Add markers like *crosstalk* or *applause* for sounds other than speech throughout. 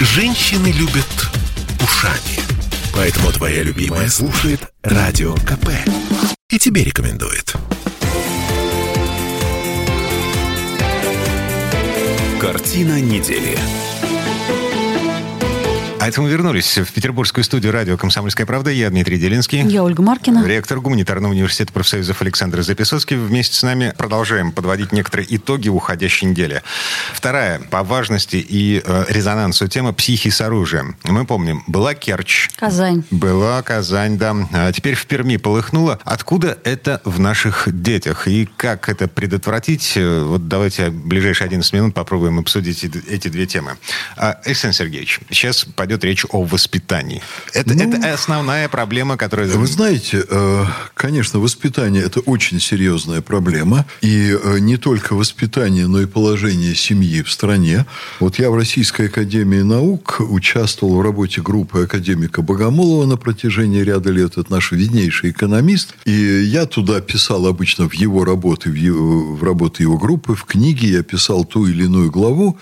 Женщины любят ушами. Поэтому твоя любимая слушает Радио КП. И тебе рекомендует. Картина недели. А это мы вернулись в петербургскую студию радио «Комсомольская правда». Я Дмитрий Делинский. Я Ольга Маркина. Ректор гуманитарного университета профсоюзов Александр Записоцкий. Вместе с нами продолжаем подводить некоторые итоги уходящей недели. Вторая по важности и э, резонансу тема «Психи с оружием». Мы помним, была Керчь. Казань. Была Казань, да. А теперь в Перми полыхнуло. Откуда это в наших детях? И как это предотвратить? Э, вот давайте ближайшие 11 минут попробуем обсудить эти две темы. Александр Сергеевич, сейчас пойдет речь о воспитании. Это, ну, это основная проблема, которая... Вы знаете, э, конечно, воспитание – это очень серьезная проблема. И э, не только воспитание, но и положение семьи в стране. Вот я в Российской Академии Наук участвовал в работе группы академика Богомолова на протяжении ряда лет. Это наш виднейший экономист. И я туда писал обычно в его работы, в, его, в работы его группы, в книге я писал ту или иную главу,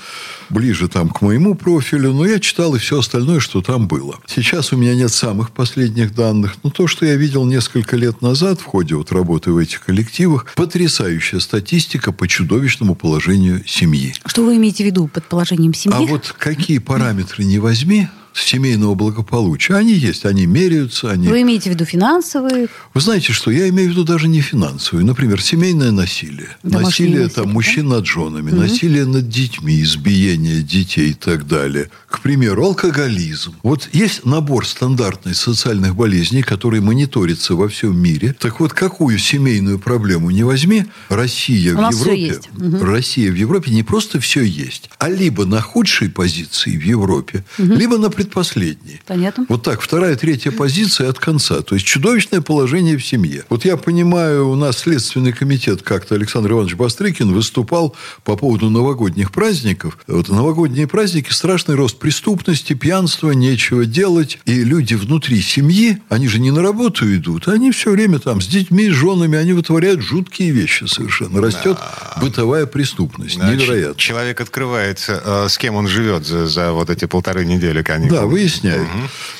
ближе там к моему профилю, но я читал и все остальное остальное, что там было. Сейчас у меня нет самых последних данных, но то, что я видел несколько лет назад в ходе вот работы в этих коллективах, потрясающая статистика по чудовищному положению семьи. Что вы имеете в виду под положением семьи? А вот какие параметры не возьми, семейного благополучия. Они есть, они меряются. Они... Вы имеете в виду финансовые? Вы знаете что, я имею в виду даже не финансовые. Например, семейное насилие. Домашнее насилие там, мужчин над женами, угу. насилие над детьми, избиение детей и так далее. К примеру, алкоголизм. Вот есть набор стандартных социальных болезней, которые мониторятся во всем мире. Так вот, какую семейную проблему не возьми, Россия У в Европе, угу. Россия в Европе не просто все есть, а либо на худшей позиции в Европе, угу. либо на предпоследний. Понятно. Вот так, вторая, третья позиция от конца. То есть, чудовищное положение в семье. Вот я понимаю, у нас Следственный комитет как-то Александр Иванович Бастрыкин выступал по поводу новогодних праздников. Вот новогодние праздники, страшный рост преступности, пьянства, нечего делать. И люди внутри семьи, они же не на работу идут, они все время там с детьми, с женами, они вытворяют жуткие вещи совершенно. Растет да. бытовая преступность. Да, Невероятно. Человек открывает, э, с кем он живет за, за вот эти полторы недели каникул. Да, выясняют.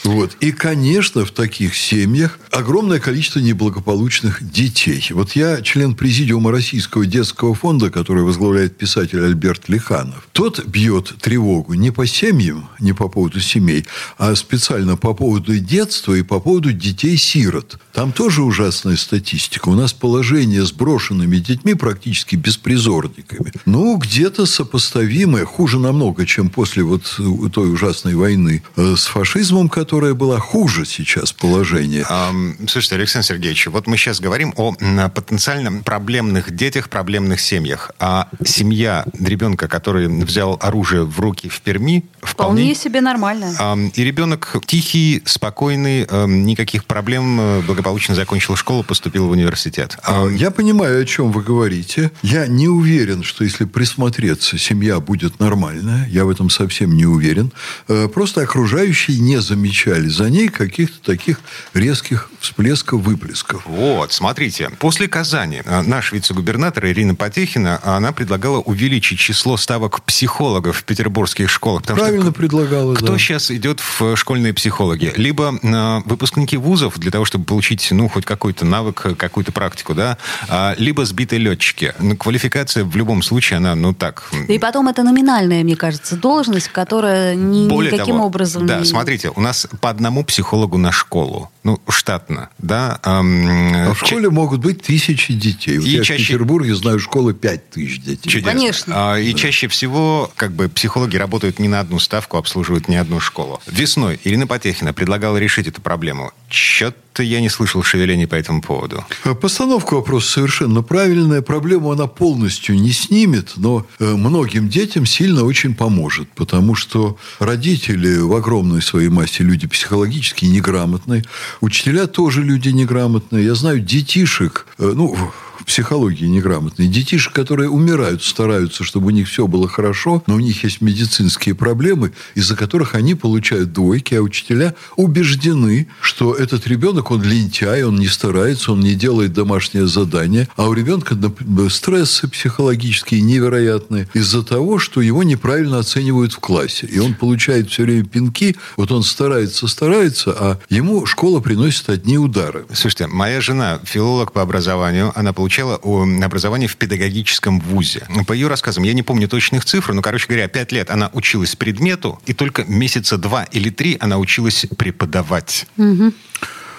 Угу. Вот. И, конечно, в таких семьях огромное количество неблагополучных детей. Вот я член президиума Российского детского фонда, который возглавляет писатель Альберт Лиханов. Тот бьет тревогу не по семьям, не по поводу семей, а специально по поводу детства и по поводу детей-сирот. Там тоже ужасная статистика. У нас положение с брошенными детьми практически беспризорниками. Ну, где-то сопоставимое, хуже намного, чем после вот той ужасной войны с фашизмом, которая была хуже сейчас положение. А, слушайте, Александр Сергеевич, вот мы сейчас говорим о потенциально проблемных детях, проблемных семьях. А семья ребенка, который взял оружие в руки в Перми, вполне, вполне себе нормально. А, и ребенок тихий, спокойный, э, никаких проблем, э, благополучно закончил школу, поступил в университет. А, Я понимаю, о чем вы говорите. Я не уверен, что если присмотреться, семья будет нормальная. Я в этом совсем не уверен. Просто окружающие не замечали за ней каких-то таких резких всплесков, выплесков. Вот, смотрите. После Казани э, наш вице-губернатор Ирина Потехина, она предлагала увеличить число ставок психологов в петербургских школах. Правильно что предлагала, Кто да. сейчас идет в школьные психологи? Либо э, выпускники вузов для того, чтобы получить, ну, хоть какой-то навык, какую-то практику, да, а, либо сбитые летчики. Ну, квалификация в любом случае, она, ну, так... И потом это номинальная, мне кажется, должность, которая ни, Более никаким того, образом... Да, не... смотрите, у нас по одному психологу на школу. Ну, штатно, да. Эм, а в школе могут быть тысячи детей. Вот и я чаще... в Петербурге знаю школы пять тысяч детей. Чудесно. Конечно. А, и да. чаще всего, как бы, психологи работают не на одну ставку, обслуживают не одну школу. Весной Ирина Потехина предлагала решить эту проблему. Счет что я не слышал шевелений по этому поводу. Э, постановка вопроса совершенно правильная. Проблему она полностью не снимет, но э, многим детям сильно очень поможет, потому что родители в огромной своей массе люди психологически неграмотные, учителя тоже люди неграмотные. Я знаю детишек, э, ну, психологии неграмотные. Детишек, которые умирают, стараются, чтобы у них все было хорошо, но у них есть медицинские проблемы, из-за которых они получают двойки, а учителя убеждены, что этот ребенок, он лентяй, он не старается, он не делает домашнее задание, а у ребенка стрессы психологические невероятные из-за того, что его неправильно оценивают в классе. И он получает все время пинки, вот он старается, старается, а ему школа приносит одни удары. Слушайте, моя жена филолог по образованию, она получала образование в педагогическом вузе. По ее рассказам, я не помню точных цифр, но, короче говоря, пять лет она училась предмету, и только месяца два или три она училась преподавать. Угу.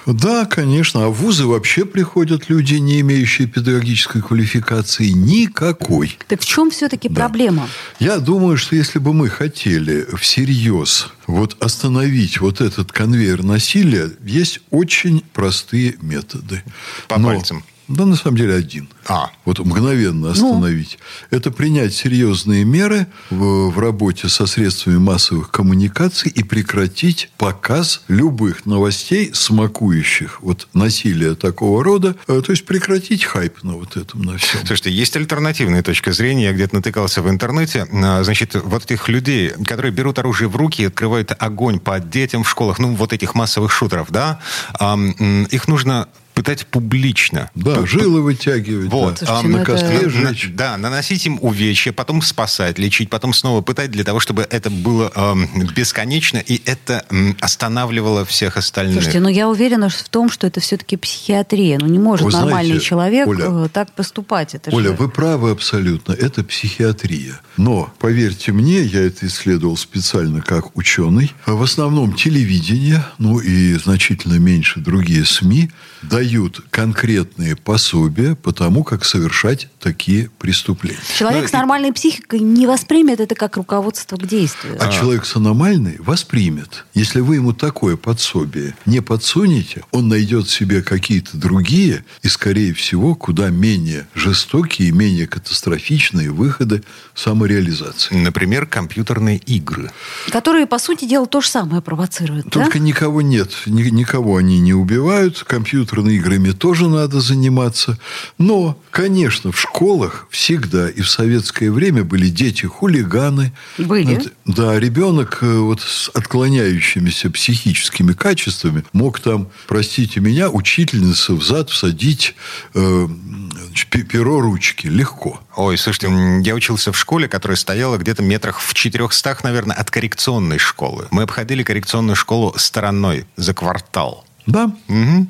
Да, конечно. А в вузы вообще приходят люди, не имеющие педагогической квалификации никакой. Так в чем все-таки да. проблема? Я думаю, что если бы мы хотели всерьез вот остановить вот этот конвейер насилия, есть очень простые методы. По Но... пальцам. Да, на самом деле один. А. Вот мгновенно ну. остановить. Ну. Это принять серьезные меры в, в работе со средствами массовых коммуникаций и прекратить показ любых новостей, смакующих вот насилие такого рода. Э, то есть прекратить хайп на вот этом, на всем. Слушайте, есть альтернативная точка зрения. Я где-то натыкался в интернете. А, значит, вот этих людей, которые берут оружие в руки и открывают огонь по детям в школах, ну, вот этих массовых шутеров, да, их нужно пытать публично. Да, жилы вытягивать. Вот. Да. А, на костре это... жечь. Да, наносить им увечья, потом спасать, лечить, потом снова пытать для того, чтобы это было э, бесконечно, и это э, останавливало всех остальных. Слушайте, ну я уверена в том, что это все-таки психиатрия. Ну не может вы нормальный знаете, человек Оля, э, так поступать. Это Оля, же... вы правы абсолютно. Это психиатрия. Но, поверьте мне, я это исследовал специально как ученый. В основном телевидение, ну и значительно меньше другие СМИ дают дают конкретные пособия по тому, как совершать такие преступления. Человек Но... с нормальной психикой не воспримет это как руководство к действию. А, а человек с аномальной воспримет. Если вы ему такое подсобие не подсунете, он найдет себе какие-то другие и, скорее всего, куда менее жестокие, менее катастрофичные выходы самореализации. Например, компьютерные игры. Которые, по сути дела, то же самое провоцируют. Только да? никого нет. Никого они не убивают. Компьютерные играми тоже надо заниматься. Но, конечно, в школах всегда и в советское время были дети-хулиганы. Были? Да, ребенок э, вот с отклоняющимися психическими качествами мог там, простите меня, учительница в зад всадить э, перо ручки. Легко. Ой, слушайте, я учился в школе, которая стояла где-то метрах в 400, наверное, от коррекционной школы. Мы обходили коррекционную школу стороной за квартал. Да. Угу.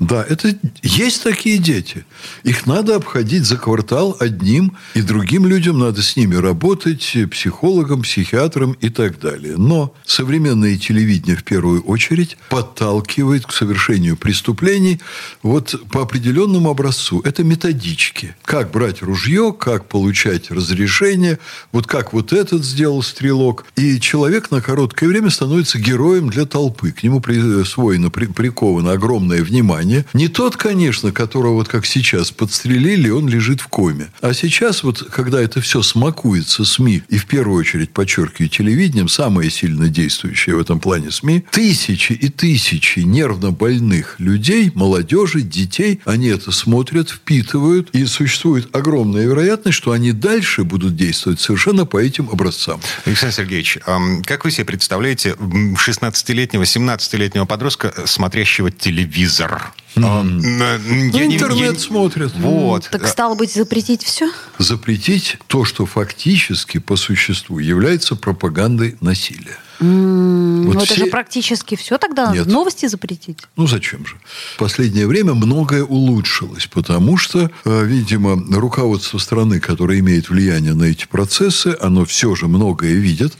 Да, это есть такие дети. Их надо обходить за квартал одним, и другим людям надо с ними работать, психологом, психиатром и так далее. Но современное телевидение в первую очередь подталкивает к совершению преступлений вот по определенному образцу. Это методички. Как брать ружье, как получать разрешение, вот как вот этот сделал стрелок. И человек на короткое время становится героем для толпы. К нему присвоено, приковано огромное внимание внимание. Не тот, конечно, которого вот как сейчас подстрелили, он лежит в коме. А сейчас вот, когда это все смакуется СМИ, и в первую очередь, подчеркиваю, телевидением, самое сильно действующее в этом плане СМИ, тысячи и тысячи нервно больных людей, молодежи, детей, они это смотрят, впитывают, и существует огромная вероятность, что они дальше будут действовать совершенно по этим образцам. Александр Сергеевич, как вы себе представляете 16-летнего, 17-летнего подростка, смотрящего телевизор? Mm. Я Интернет не, смотрят. Вот. Так стало быть, запретить все? Запретить то, что фактически по существу является пропагандой насилия. Mm, вот ну, все... это же практически все тогда Нет. новости запретить. Ну, зачем же? В последнее время многое улучшилось, потому что, э, видимо, руководство страны, которое имеет влияние на эти процессы, оно все же многое видит.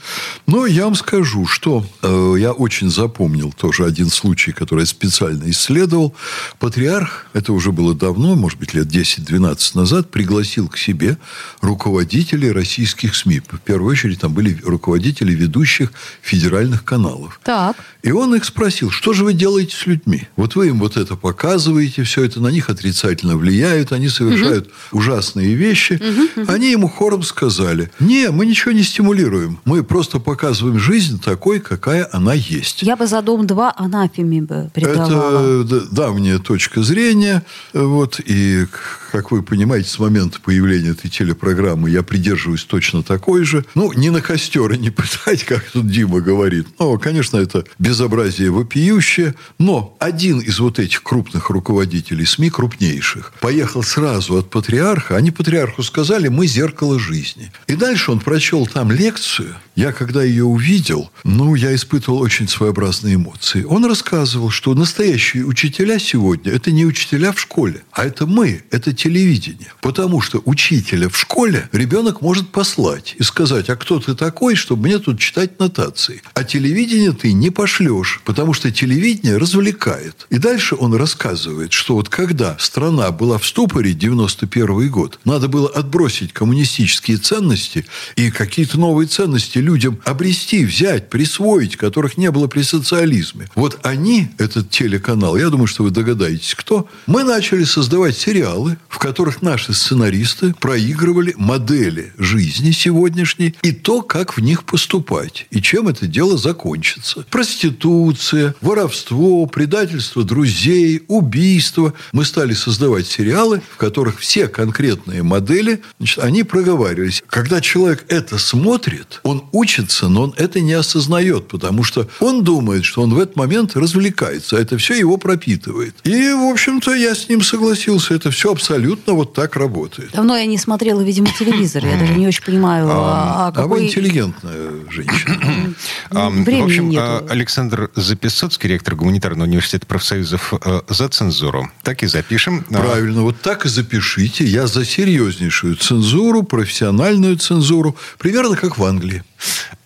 Но я вам скажу, что э, я очень запомнил тоже один случай, который я специально исследовал. Патриарх, это уже было давно, может быть, лет 10-12 назад, пригласил к себе руководителей российских СМИ. В первую очередь там были руководители ведущих федеральных каналов. Так. И он их спросил, что же вы делаете с людьми? Вот вы им вот это показываете, все это на них отрицательно влияет, они совершают угу. ужасные вещи. Угу, угу. Они ему хором сказали, не, мы ничего не стимулируем, мы просто показываем жизнь такой, какая она есть. Я бы за Дом-2 анафеме бы предавала. Это давняя точка зрения, вот, и как вы понимаете, с момента появления этой телепрограммы я придерживаюсь точно такой же. Ну, не на костер и не *laughs* пытать, как тут Дима говорит. Но, конечно, это безобразие вопиющее. Но один из вот этих крупных руководителей СМИ, крупнейших, поехал сразу от патриарха. Они патриарху сказали, мы зеркало жизни. И дальше он прочел там лекцию. Я, когда ее увидел, ну, я испытывал очень своеобразные эмоции. Он рассказывал, что настоящие учителя сегодня – это не учителя в школе, а это мы, это телевидение. Потому что учителя в школе ребенок может послать и сказать, а кто ты такой, чтобы мне тут читать нотации. А телевидение ты не пошлешь, потому что телевидение развлекает. И дальше он рассказывает, что вот когда страна была в ступоре, 91 год, надо было отбросить коммунистические ценности и какие-то новые ценности людям обрести, взять, присвоить, которых не было при социализме. Вот они, этот телеканал, я думаю, что вы догадаетесь, кто, мы начали создавать сериалы, в которых наши сценаристы проигрывали модели жизни сегодняшней и то, как в них поступать, и чем это дело закончится. Проституция, воровство, предательство друзей, убийство. Мы стали создавать сериалы, в которых все конкретные модели, значит, они проговаривались. Когда человек это смотрит, он учится, но он это не осознает, потому что он думает, что он в этот момент развлекается, а это все его пропитывает. И, в общем-то, я с ним согласился. Это все абсолютно вот так работает. Давно я не смотрела, видимо, телевизор. Я даже не очень понимаю, а, а, какой... а вы интеллигентная женщина. *clears throat* В общем, а, Александр Записоцкий, ректор гуманитарного университета профсоюзов э, за цензуру. Так и запишем. Правильно, вот так и запишите. Я за серьезнейшую цензуру, профессиональную цензуру, примерно как в Англии.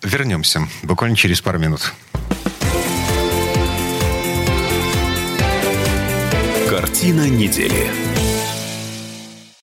Вернемся буквально через пару минут. Картина недели.